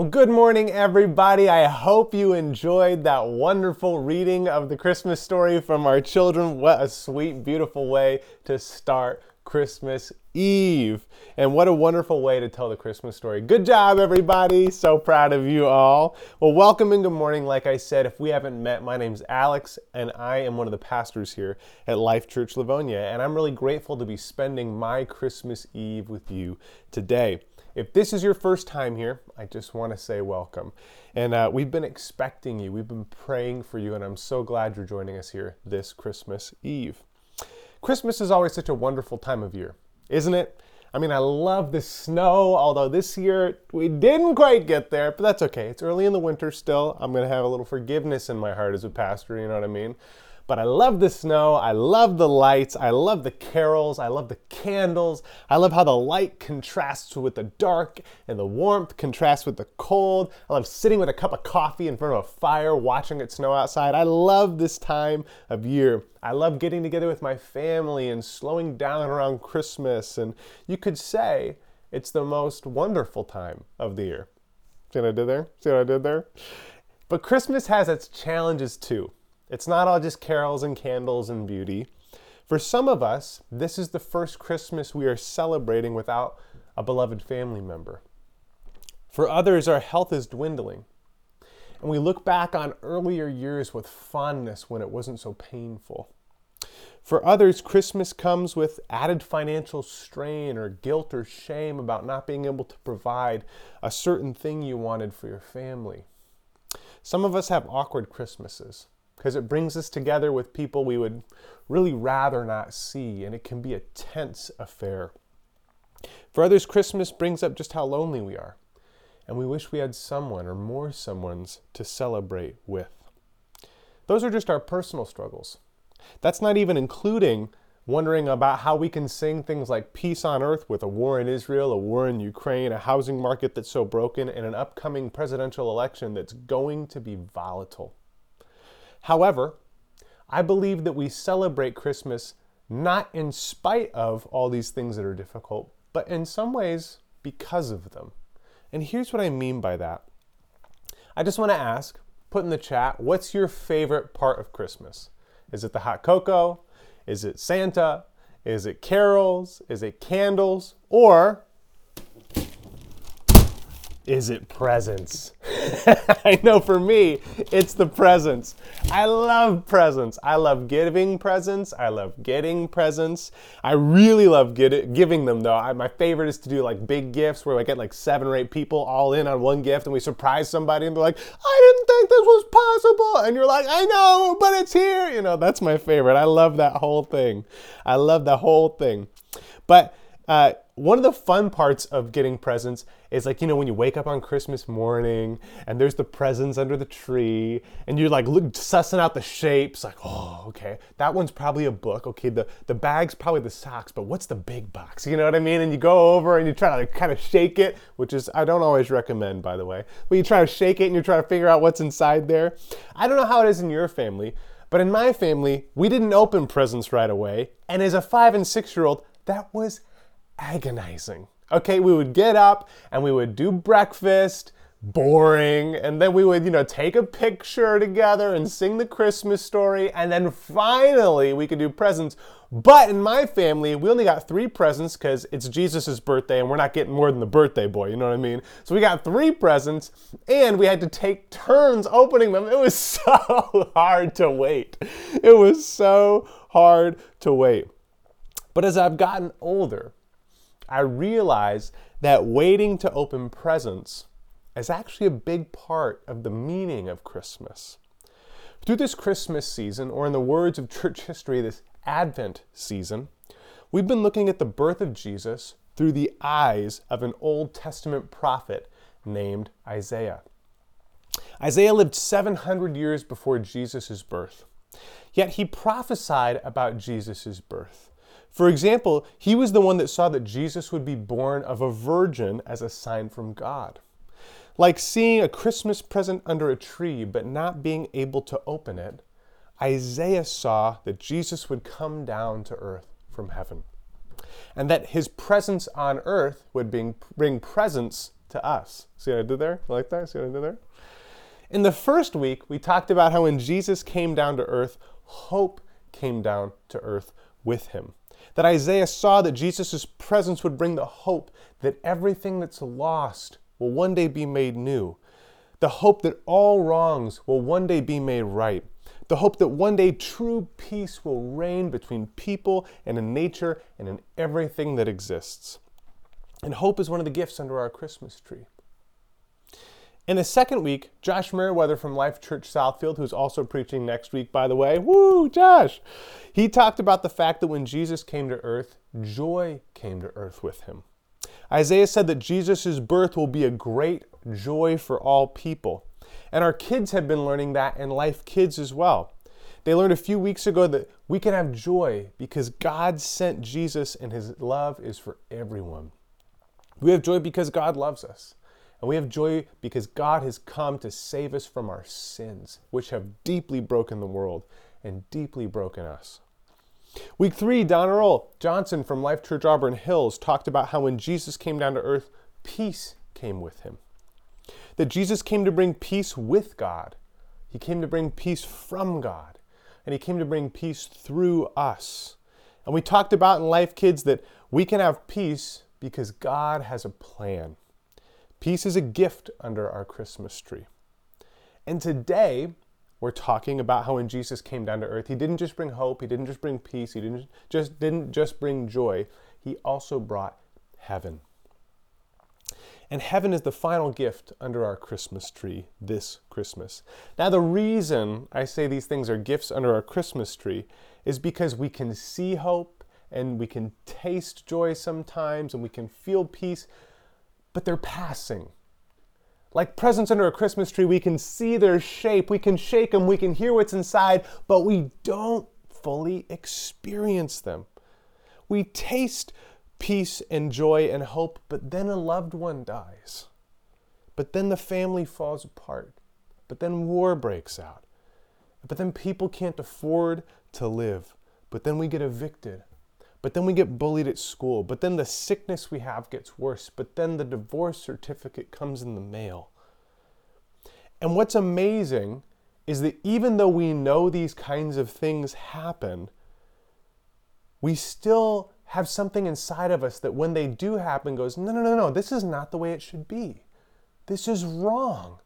Well, good morning, everybody. I hope you enjoyed that wonderful reading of the Christmas story from our children. What a sweet, beautiful way to start Christmas Eve. And what a wonderful way to tell the Christmas story. Good job, everybody. So proud of you all. Well, welcome and good morning. Like I said, if we haven't met, my name's Alex, and I am one of the pastors here at Life Church Livonia. And I'm really grateful to be spending my Christmas Eve with you today. If this is your first time here, I just want to say welcome. And uh, we've been expecting you, we've been praying for you, and I'm so glad you're joining us here this Christmas Eve. Christmas is always such a wonderful time of year, isn't it? I mean, I love the snow, although this year we didn't quite get there, but that's okay. It's early in the winter still. I'm going to have a little forgiveness in my heart as a pastor, you know what I mean? But I love the snow, I love the lights, I love the carols, I love the candles. I love how the light contrasts with the dark and the warmth contrasts with the cold. I love sitting with a cup of coffee in front of a fire watching it snow outside. I love this time of year. I love getting together with my family and slowing down around Christmas. And you could say it's the most wonderful time of the year. See what I did there? See what I did there? But Christmas has its challenges too. It's not all just carols and candles and beauty. For some of us, this is the first Christmas we are celebrating without a beloved family member. For others, our health is dwindling. And we look back on earlier years with fondness when it wasn't so painful. For others, Christmas comes with added financial strain or guilt or shame about not being able to provide a certain thing you wanted for your family. Some of us have awkward Christmases because it brings us together with people we would really rather not see, and it can be a tense affair. For others, Christmas brings up just how lonely we are, and we wish we had someone or more someones to celebrate with. Those are just our personal struggles. That's not even including wondering about how we can sing things like peace on earth with a war in Israel, a war in Ukraine, a housing market that's so broken, and an upcoming presidential election that's going to be volatile. However, I believe that we celebrate Christmas not in spite of all these things that are difficult, but in some ways because of them. And here's what I mean by that. I just want to ask, put in the chat, what's your favorite part of Christmas? Is it the hot cocoa? Is it Santa? Is it carols? Is it candles? Or is it presents? I know for me, it's the presents. I love presents. I love giving presents. I love getting presents. I really love get giving them though. I, my favorite is to do like big gifts where I get like seven or eight people all in on one gift and we surprise somebody and they're like, I didn't think this was possible. And you're like, I know, but it's here. You know, that's my favorite. I love that whole thing. I love the whole thing. But uh, one of the fun parts of getting presents is like, you know, when you wake up on Christmas morning and there's the presents under the tree and you're like look, sussing out the shapes, like, oh, okay, that one's probably a book. Okay, the, the bag's probably the socks, but what's the big box? You know what I mean? And you go over and you try to like, kind of shake it, which is, I don't always recommend, by the way, but you try to shake it and you try to figure out what's inside there. I don't know how it is in your family, but in my family, we didn't open presents right away. And as a five and six year old, that was agonizing. Okay, we would get up and we would do breakfast, boring, and then we would, you know, take a picture together and sing the Christmas story, and then finally we could do presents. But in my family, we only got three presents because it's Jesus' birthday and we're not getting more than the birthday boy, you know what I mean? So we got three presents and we had to take turns opening them. It was so hard to wait. It was so hard to wait. But as I've gotten older, I realize that waiting to open presents is actually a big part of the meaning of Christmas. Through this Christmas season, or in the words of church history, this Advent season, we've been looking at the birth of Jesus through the eyes of an Old Testament prophet named Isaiah. Isaiah lived 700 years before Jesus' birth, yet he prophesied about Jesus' birth. For example, he was the one that saw that Jesus would be born of a virgin as a sign from God. Like seeing a Christmas present under a tree but not being able to open it, Isaiah saw that Jesus would come down to earth from heaven and that his presence on earth would bring, bring presence to us. See what I did there? You like that? See what I did there? In the first week, we talked about how when Jesus came down to earth, hope came down to earth with him. That Isaiah saw that Jesus' presence would bring the hope that everything that's lost will one day be made new. The hope that all wrongs will one day be made right. The hope that one day true peace will reign between people and in nature and in everything that exists. And hope is one of the gifts under our Christmas tree. In the second week, Josh Merriweather from Life Church Southfield, who's also preaching next week, by the way, woo, Josh, he talked about the fact that when Jesus came to earth, joy came to earth with him. Isaiah said that Jesus' birth will be a great joy for all people. And our kids have been learning that, and Life Kids as well. They learned a few weeks ago that we can have joy because God sent Jesus and his love is for everyone. We have joy because God loves us. And we have joy because God has come to save us from our sins, which have deeply broken the world and deeply broken us. Week three, Don Earl Johnson from Life Church Auburn Hills talked about how when Jesus came down to earth, peace came with him. That Jesus came to bring peace with God, he came to bring peace from God, and he came to bring peace through us. And we talked about in Life Kids that we can have peace because God has a plan. Peace is a gift under our Christmas tree. And today, we're talking about how when Jesus came down to earth, he didn't just bring hope, he didn't just bring peace, he didn't just didn't just bring joy, he also brought heaven. And heaven is the final gift under our Christmas tree this Christmas. Now, the reason I say these things are gifts under our Christmas tree is because we can see hope and we can taste joy sometimes and we can feel peace, but they're passing. Like presents under a Christmas tree, we can see their shape, we can shake them, we can hear what's inside, but we don't fully experience them. We taste peace and joy and hope, but then a loved one dies. But then the family falls apart. But then war breaks out. But then people can't afford to live. But then we get evicted. But then we get bullied at school. But then the sickness we have gets worse. But then the divorce certificate comes in the mail. And what's amazing is that even though we know these kinds of things happen, we still have something inside of us that when they do happen goes, no, no, no, no, this is not the way it should be. This is wrong.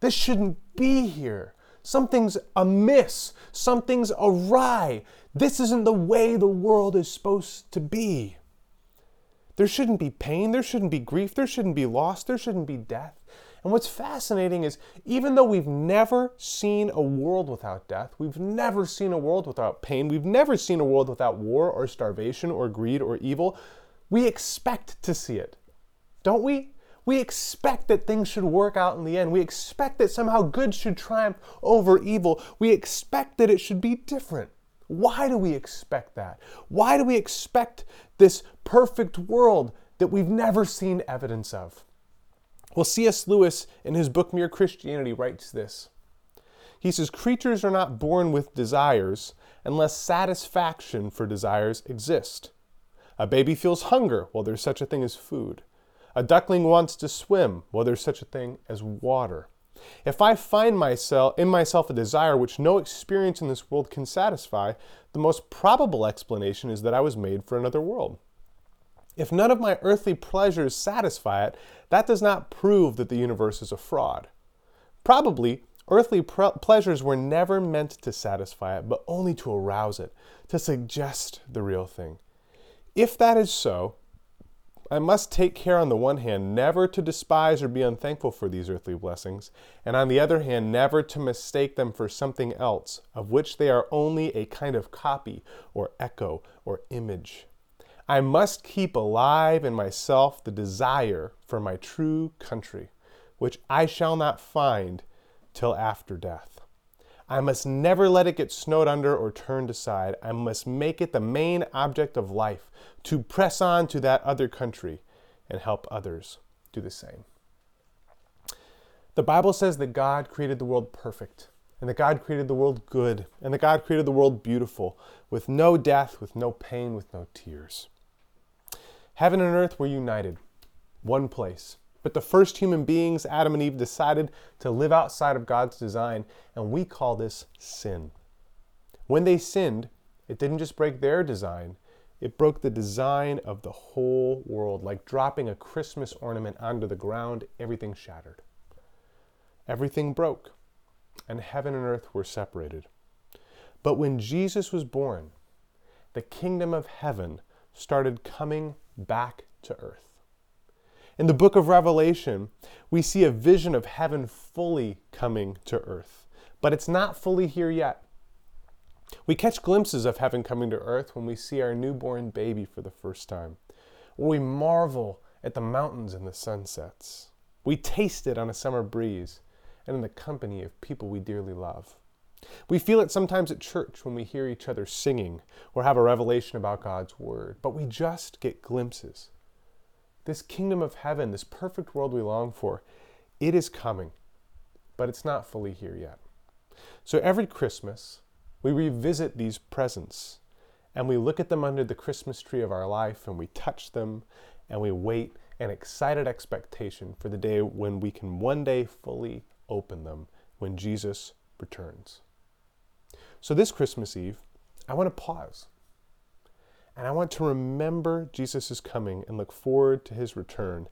This shouldn't be here. Something's amiss. Something's awry. This isn't the way the world is supposed to be. There shouldn't be pain. There shouldn't be grief. There shouldn't be loss. There shouldn't be death. And what's fascinating is even though we've never seen a world without death, we've never seen a world without pain, we've never seen a world without war or starvation or greed or evil, we expect to see it. Don't we? We expect that things should work out in the end. We expect that somehow good should triumph over evil. We expect that it should be different. Why do we expect that? Why do we expect this perfect world that we've never seen evidence of? Well, C.S. Lewis, in his book Mere Christianity, writes this. He says, Creatures are not born with desires unless satisfaction for desires exist. A baby feels hunger, well, there's such a thing as food. A duckling wants to swim. Well, there's such a thing as water. If I find myself in myself a desire which no experience in this world can satisfy, the most probable explanation is that I was made for another world. If none of my earthly pleasures satisfy it, that does not prove that the universe is a fraud. Probably, earthly pleasures were never meant to satisfy it, but only to arouse it, to suggest the real thing. If that is so, I must take care on the one hand never to despise or be unthankful for these earthly blessings, and on the other hand never to mistake them for something else, of which they are only a kind of copy or echo or image. I must keep alive in myself the desire for my true country, which I shall not find till after death. I must never let it get snowed under or turned aside. I must make it the main object of life to press on to that other country and help others do the same. The Bible says that God created the world perfect, and that God created the world good, and that God created the world beautiful, with no death, with no pain, with no tears. Heaven and earth were united, one place. But the first human beings, Adam and Eve, decided to live outside of God's design, and we call this sin. When they sinned, it didn't just break their design, it broke the design of the whole world. Like dropping a Christmas ornament onto the ground, everything shattered. Everything broke, and heaven and earth were separated. But when Jesus was born, the kingdom of heaven started coming back to earth. In the book of Revelation, we see a vision of heaven fully coming to earth, but it's not fully here yet. We catch glimpses of heaven coming to earth when we see our newborn baby for the first time, or we marvel at the mountains and the sunsets. We taste it on a summer breeze and in the company of people we dearly love. We feel it sometimes at church when we hear each other singing or have a revelation about God's Word, but we just get glimpses. This kingdom of heaven, this perfect world we long for, it is coming, but it's not fully here yet. So every Christmas, we revisit these presents and we look at them under the Christmas tree of our life and we touch them and we wait in excited expectation for the day when we can one day fully open them when Jesus returns. So, this Christmas Eve, I want to pause and I want to remember Jesus is coming and look forward to his return.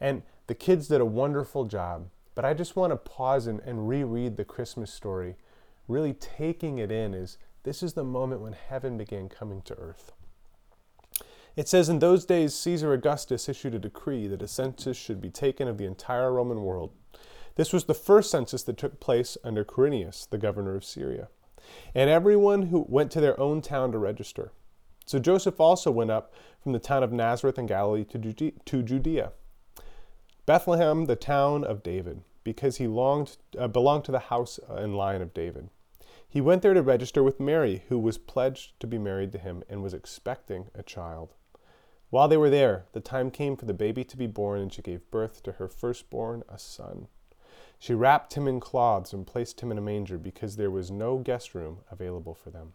And the kids did a wonderful job, but I just want to pause and, and reread the Christmas story, really taking it in as this is the moment when heaven began coming to earth. It says, In those days, Caesar Augustus issued a decree that a census should be taken of the entire Roman world. This was the first census that took place under Quirinius, the governor of Syria. And everyone who went to their own town to register. So Joseph also went up from the town of Nazareth in Galilee to Judea, Bethlehem, the town of David, because he longed, uh, belonged to the house and line of David. He went there to register with Mary, who was pledged to be married to him and was expecting a child. While they were there, the time came for the baby to be born, and she gave birth to her firstborn, a son. She wrapped him in cloths and placed him in a manger because there was no guest room available for them.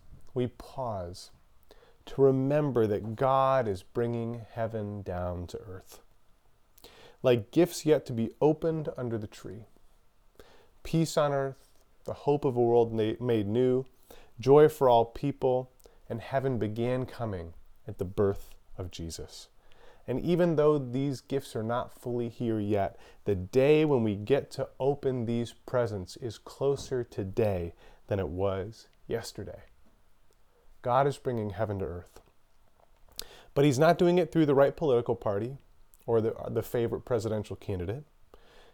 we pause to remember that God is bringing heaven down to earth. Like gifts yet to be opened under the tree. Peace on earth, the hope of a world made new, joy for all people, and heaven began coming at the birth of Jesus. And even though these gifts are not fully here yet, the day when we get to open these presents is closer today than it was yesterday. God is bringing heaven to earth. But he's not doing it through the right political party or the, the favorite presidential candidate.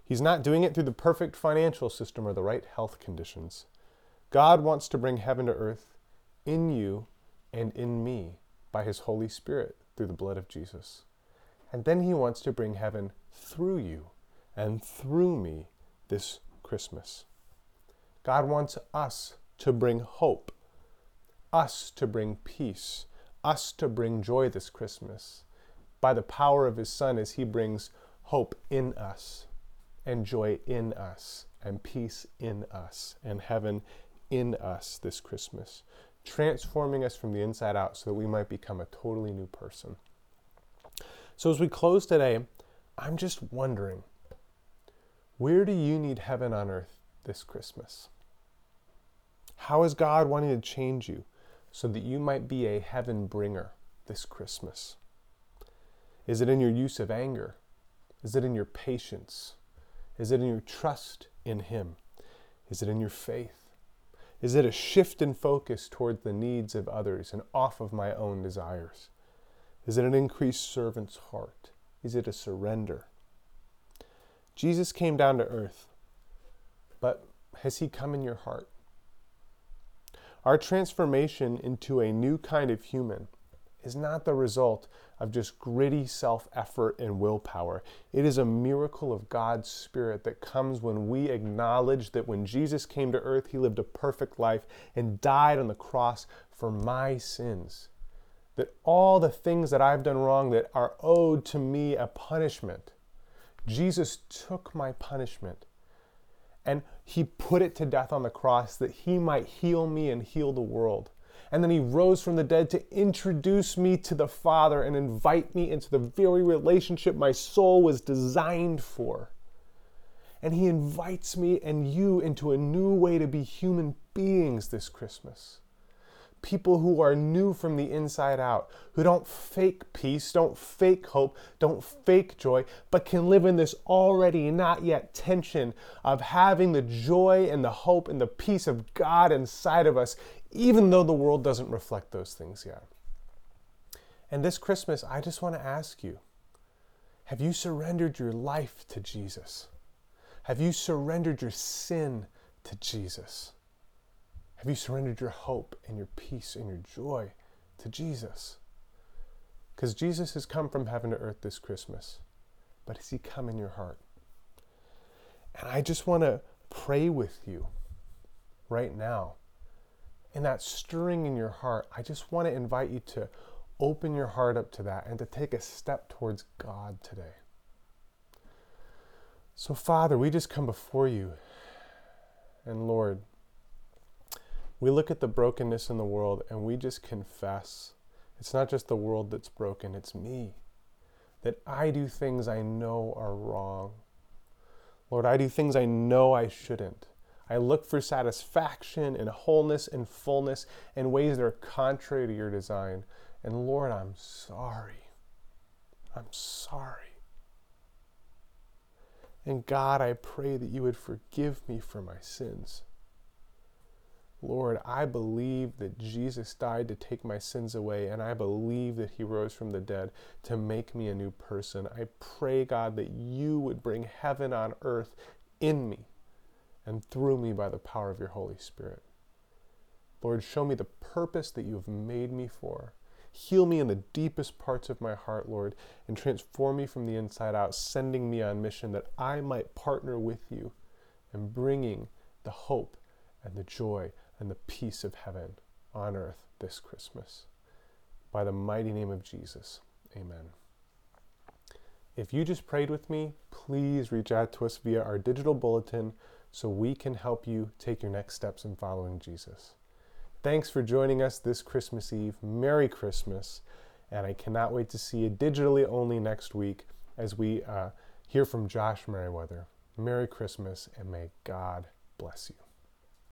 He's not doing it through the perfect financial system or the right health conditions. God wants to bring heaven to earth in you and in me by his Holy Spirit through the blood of Jesus. And then he wants to bring heaven through you and through me this Christmas. God wants us to bring hope, us to bring peace, us to bring joy this Christmas by the power of his Son as he brings hope in us and joy in us and peace in us and heaven in us this Christmas, transforming us from the inside out so that we might become a totally new person. So, as we close today, I'm just wondering where do you need heaven on earth this Christmas? How is God wanting to change you so that you might be a heaven bringer this Christmas? Is it in your use of anger? Is it in your patience? Is it in your trust in Him? Is it in your faith? Is it a shift in focus toward the needs of others and off of my own desires? Is it an increased servant's heart? Is it a surrender? Jesus came down to earth, but has He come in your heart? Our transformation into a new kind of human is not the result of just gritty self effort and willpower. It is a miracle of God's Spirit that comes when we acknowledge that when Jesus came to earth, he lived a perfect life and died on the cross for my sins. That all the things that I've done wrong that are owed to me a punishment, Jesus took my punishment and he put it to death on the cross that he might heal me and heal the world. And then he rose from the dead to introduce me to the Father and invite me into the very relationship my soul was designed for. And he invites me and you into a new way to be human beings this Christmas people who are new from the inside out, who don't fake peace, don't fake hope, don't fake joy, but can live in this already not yet tension of having the joy and the hope and the peace of God inside of us, even though the world doesn't reflect those things yet. And this Christmas, I just want to ask you have you surrendered your life to Jesus? Have you surrendered your sin to Jesus? Have you surrendered your hope and your peace and your joy to Jesus? Because Jesus has come from heaven to earth this Christmas, but has He come in your heart? And I just want to pray with you right now. In that stirring in your heart, I just want to invite you to open your heart up to that and to take a step towards God today. So, Father, we just come before you. And Lord, we look at the brokenness in the world and we just confess it's not just the world that's broken, it's me. That I do things I know are wrong. Lord, I do things I know I shouldn't. I look for satisfaction and wholeness and fullness in ways that are contrary to your design. And Lord, I'm sorry. I'm sorry. And God, I pray that you would forgive me for my sins. Lord, I believe that Jesus died to take my sins away, and I believe that he rose from the dead to make me a new person. I pray, God, that you would bring heaven on earth in me and through me by the power of your Holy Spirit. Lord, show me the purpose that you have made me for. Heal me in the deepest parts of my heart, Lord, and transform me from the inside out, sending me on mission that I might partner with you in bringing the hope and the joy and the peace of heaven on earth this Christmas. By the mighty name of Jesus, amen. If you just prayed with me, please reach out to us via our digital bulletin so we can help you take your next steps in following Jesus. Thanks for joining us this Christmas Eve. Merry Christmas. And I cannot wait to see you digitally only next week as we uh, hear from Josh Merriweather. Merry Christmas and may God bless you.